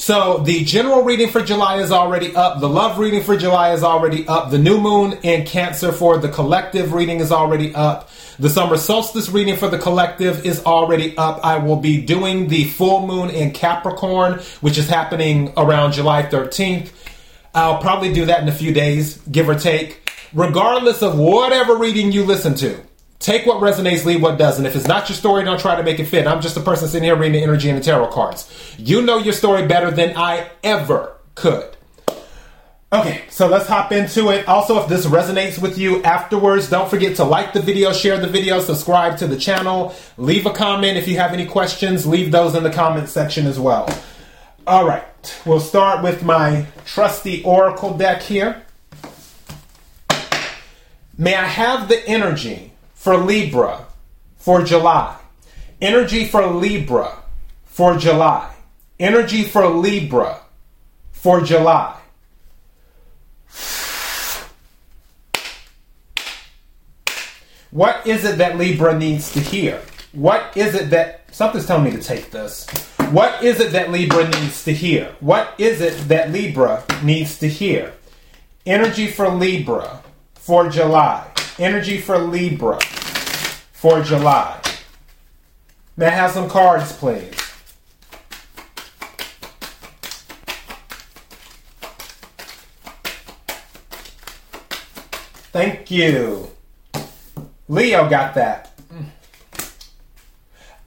So the general reading for July is already up. The love reading for July is already up. The new moon in Cancer for the collective reading is already up. The summer solstice reading for the collective is already up. I will be doing the full moon in Capricorn, which is happening around July 13th. I'll probably do that in a few days, give or take. Regardless of whatever reading you listen to, Take what resonates, leave what doesn't. If it's not your story, don't try to make it fit. I'm just a person sitting here reading the energy and the tarot cards. You know your story better than I ever could. Okay, so let's hop into it. Also, if this resonates with you afterwards, don't forget to like the video, share the video, subscribe to the channel, leave a comment. If you have any questions, leave those in the comment section as well. All right, we'll start with my trusty oracle deck here. May I have the energy for Libra for July. Energy for Libra for July. Energy for Libra for July. What is it that Libra needs to hear? What is it that something's telling me to take this? What is it that Libra needs to hear? What is it that Libra needs to hear? Energy for Libra for July. Energy for Libra for July. I have some cards, please? Thank you. Leo got that.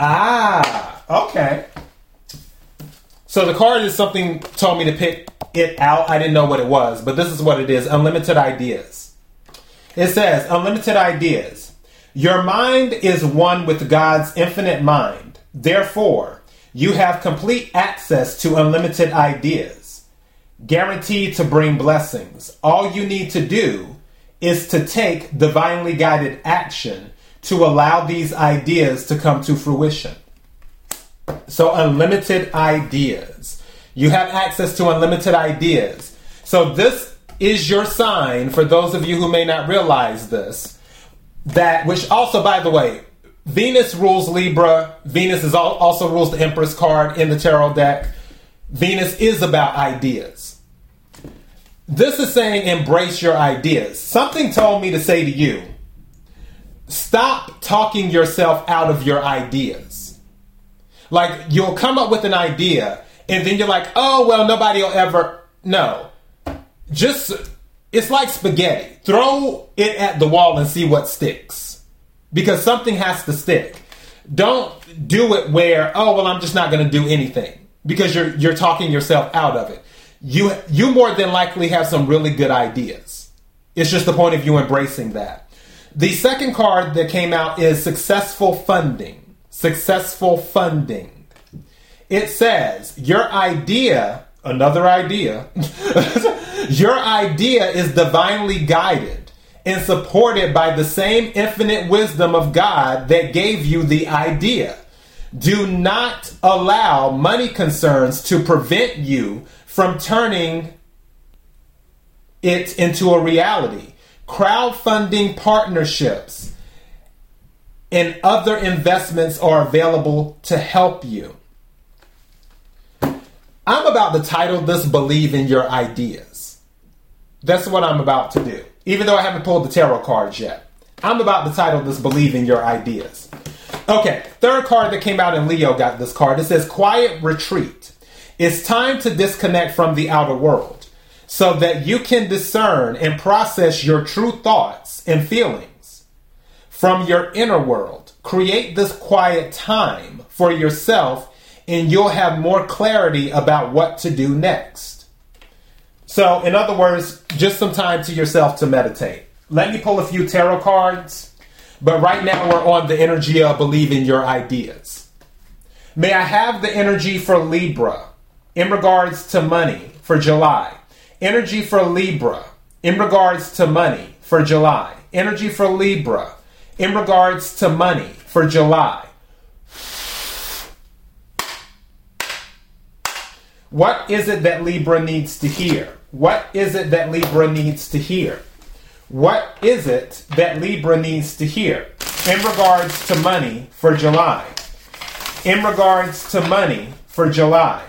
Ah, okay. So the card is something told me to pick it out. I didn't know what it was, but this is what it is unlimited ideas. It says unlimited ideas. Your mind is one with God's infinite mind. Therefore, you have complete access to unlimited ideas, guaranteed to bring blessings. All you need to do is to take divinely guided action to allow these ideas to come to fruition. So, unlimited ideas. You have access to unlimited ideas. So, this is your sign for those of you who may not realize this that which also by the way venus rules libra. Venus is also rules the empress card in the tarot deck. Venus is about ideas. This is saying embrace your ideas. Something told me to say to you stop talking yourself out of your ideas. Like you'll come up with an idea and then you're like oh well nobody will ever no. Just it's like spaghetti. Throw it at the wall and see what sticks. Because something has to stick. Don't do it where, oh well I'm just not gonna do anything. Because you're you're talking yourself out of it. You you more than likely have some really good ideas. It's just the point of you embracing that. The second card that came out is successful funding. Successful funding. It says your idea, another idea Your idea is divinely guided and supported by the same infinite wisdom of God that gave you the idea. Do not allow money concerns to prevent you from turning it into a reality. Crowdfunding partnerships and other investments are available to help you. I'm about to title this Believe in Your Ideas. That's what I'm about to do. Even though I haven't pulled the tarot cards yet. I'm about to title this Believe in Your Ideas. Okay, third card that came out in Leo got this card. It says Quiet Retreat. It's time to disconnect from the outer world so that you can discern and process your true thoughts and feelings from your inner world. Create this quiet time for yourself, and you'll have more clarity about what to do next. So, in other words, just some time to yourself to meditate. Let me pull a few tarot cards, but right now we're on the energy of believing your ideas. May I have the energy for Libra in regards to money for July? Energy for Libra in regards to money for July. Energy for Libra in regards to money for July. What is it that Libra needs to hear? What is it that Libra needs to hear? What is it that Libra needs to hear in regards to money for July? In regards to money for July.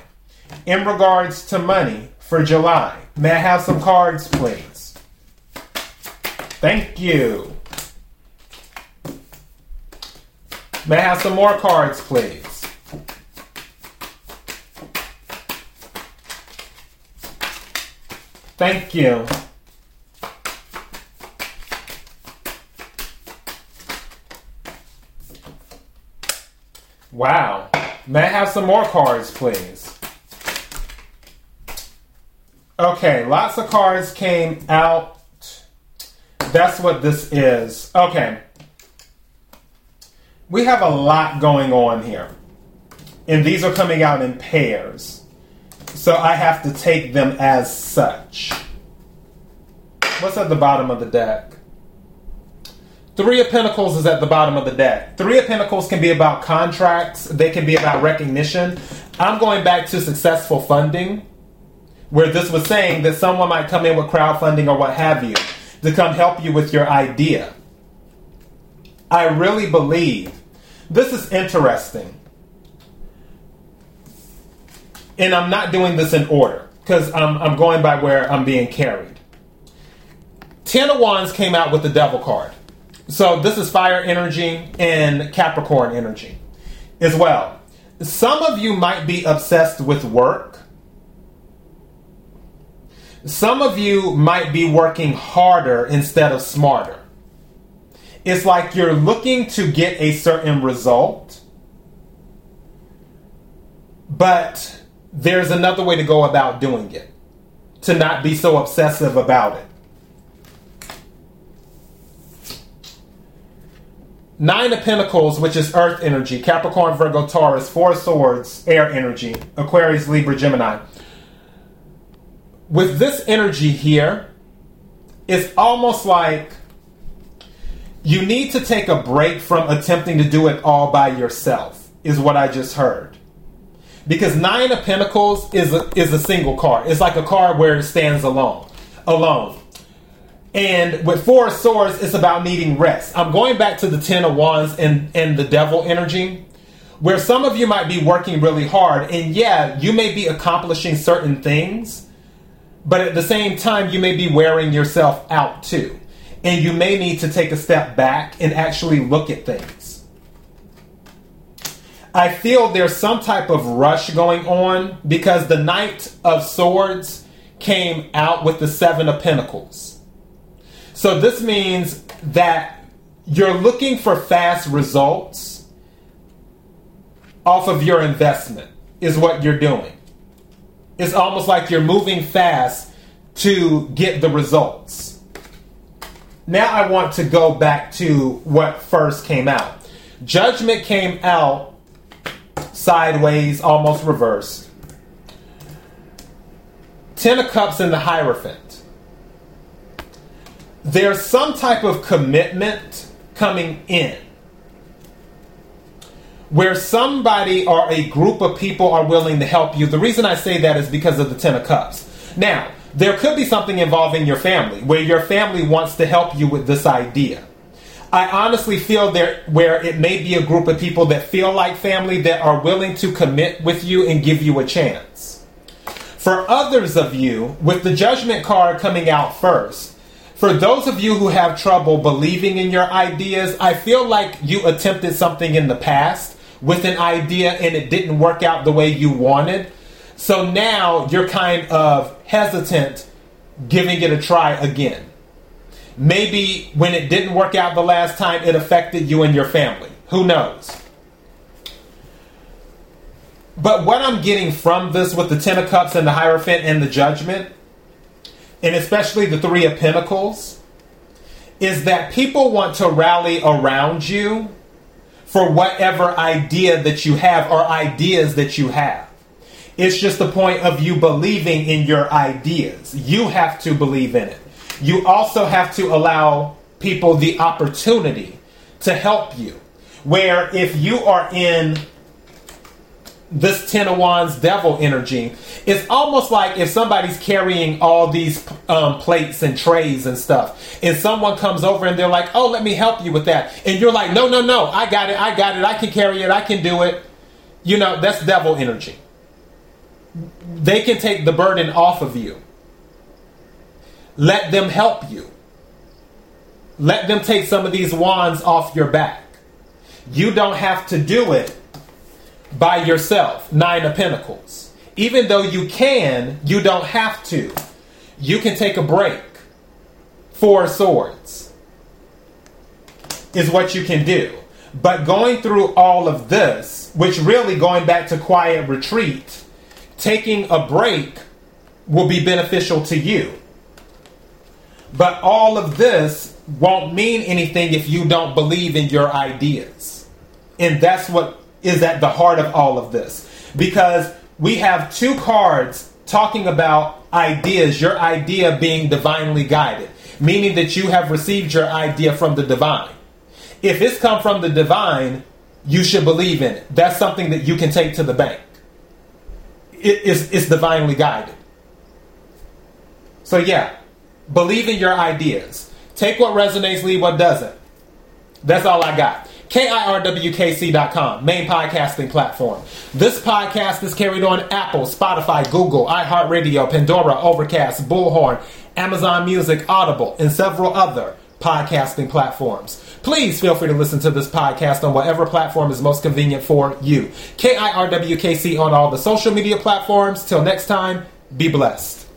In regards to money for July. May I have some cards, please? Thank you. May I have some more cards, please? Thank you. Wow. May I have some more cards, please? Okay, lots of cards came out. That's what this is. Okay. We have a lot going on here. And these are coming out in pairs. So I have to take them as such. What's at the bottom of the deck? Three of Pentacles is at the bottom of the deck. Three of Pentacles can be about contracts, they can be about recognition. I'm going back to successful funding, where this was saying that someone might come in with crowdfunding or what have you to come help you with your idea. I really believe this is interesting. And I'm not doing this in order because I'm, I'm going by where I'm being carried. Ten of Wands came out with the Devil card. So this is fire energy and Capricorn energy as well. Some of you might be obsessed with work. Some of you might be working harder instead of smarter. It's like you're looking to get a certain result, but there's another way to go about doing it to not be so obsessive about it. Nine of Pentacles, which is Earth energy, Capricorn, Virgo, Taurus, Four Swords, air energy, Aquarius, Libra, Gemini. With this energy here, it's almost like you need to take a break from attempting to do it all by yourself, is what I just heard. Because Nine of Pentacles is a, is a single card. It's like a card where it stands alone. Alone. And with Four of Swords, it's about needing rest. I'm going back to the Ten of Wands and, and the Devil energy, where some of you might be working really hard. And yeah, you may be accomplishing certain things, but at the same time, you may be wearing yourself out too. And you may need to take a step back and actually look at things. I feel there's some type of rush going on because the Knight of Swords came out with the Seven of Pentacles. So this means that you're looking for fast results off of your investment, is what you're doing. It's almost like you're moving fast to get the results. Now I want to go back to what first came out. Judgment came out sideways, almost reversed. Ten of Cups in the Hierophant there's some type of commitment coming in where somebody or a group of people are willing to help you. The reason I say that is because of the Ten of Cups. Now, there could be something involving your family where your family wants to help you with this idea. I honestly feel there where it may be a group of people that feel like family that are willing to commit with you and give you a chance. For others of you, with the judgment card coming out first, for those of you who have trouble believing in your ideas, I feel like you attempted something in the past with an idea and it didn't work out the way you wanted. So now you're kind of hesitant giving it a try again. Maybe when it didn't work out the last time, it affected you and your family. Who knows? But what I'm getting from this with the Ten of Cups and the Hierophant and the Judgment and especially the Three of Pentacles, is that people want to rally around you for whatever idea that you have or ideas that you have. It's just the point of you believing in your ideas. You have to believe in it. You also have to allow people the opportunity to help you. Where if you are in this Ten of Wands devil energy, it's almost like if somebody's carrying all these um, plates and trays and stuff, and someone comes over and they're like, "Oh, let me help you with that," and you're like, "No, no, no, I got it, I got it, I can carry it, I can do it." You know, that's devil energy. They can take the burden off of you. Let them help you. Let them take some of these wands off your back. You don't have to do it by yourself. Nine of Pentacles. Even though you can, you don't have to. You can take a break. Four Swords is what you can do. But going through all of this, which really going back to quiet retreat, taking a break will be beneficial to you. But all of this won't mean anything if you don't believe in your ideas. And that's what is at the heart of all of this. Because we have two cards talking about ideas, your idea being divinely guided, meaning that you have received your idea from the divine. If it's come from the divine, you should believe in it. That's something that you can take to the bank. It is it's divinely guided. So yeah, believe in your ideas. Take what resonates, leave what doesn't. That's all I got. KIRWKC.com, main podcasting platform. This podcast is carried on Apple, Spotify, Google, iHeartRadio, Pandora, Overcast, Bullhorn, Amazon Music, Audible, and several other podcasting platforms. Please feel free to listen to this podcast on whatever platform is most convenient for you. KIRWKC on all the social media platforms. Till next time, be blessed.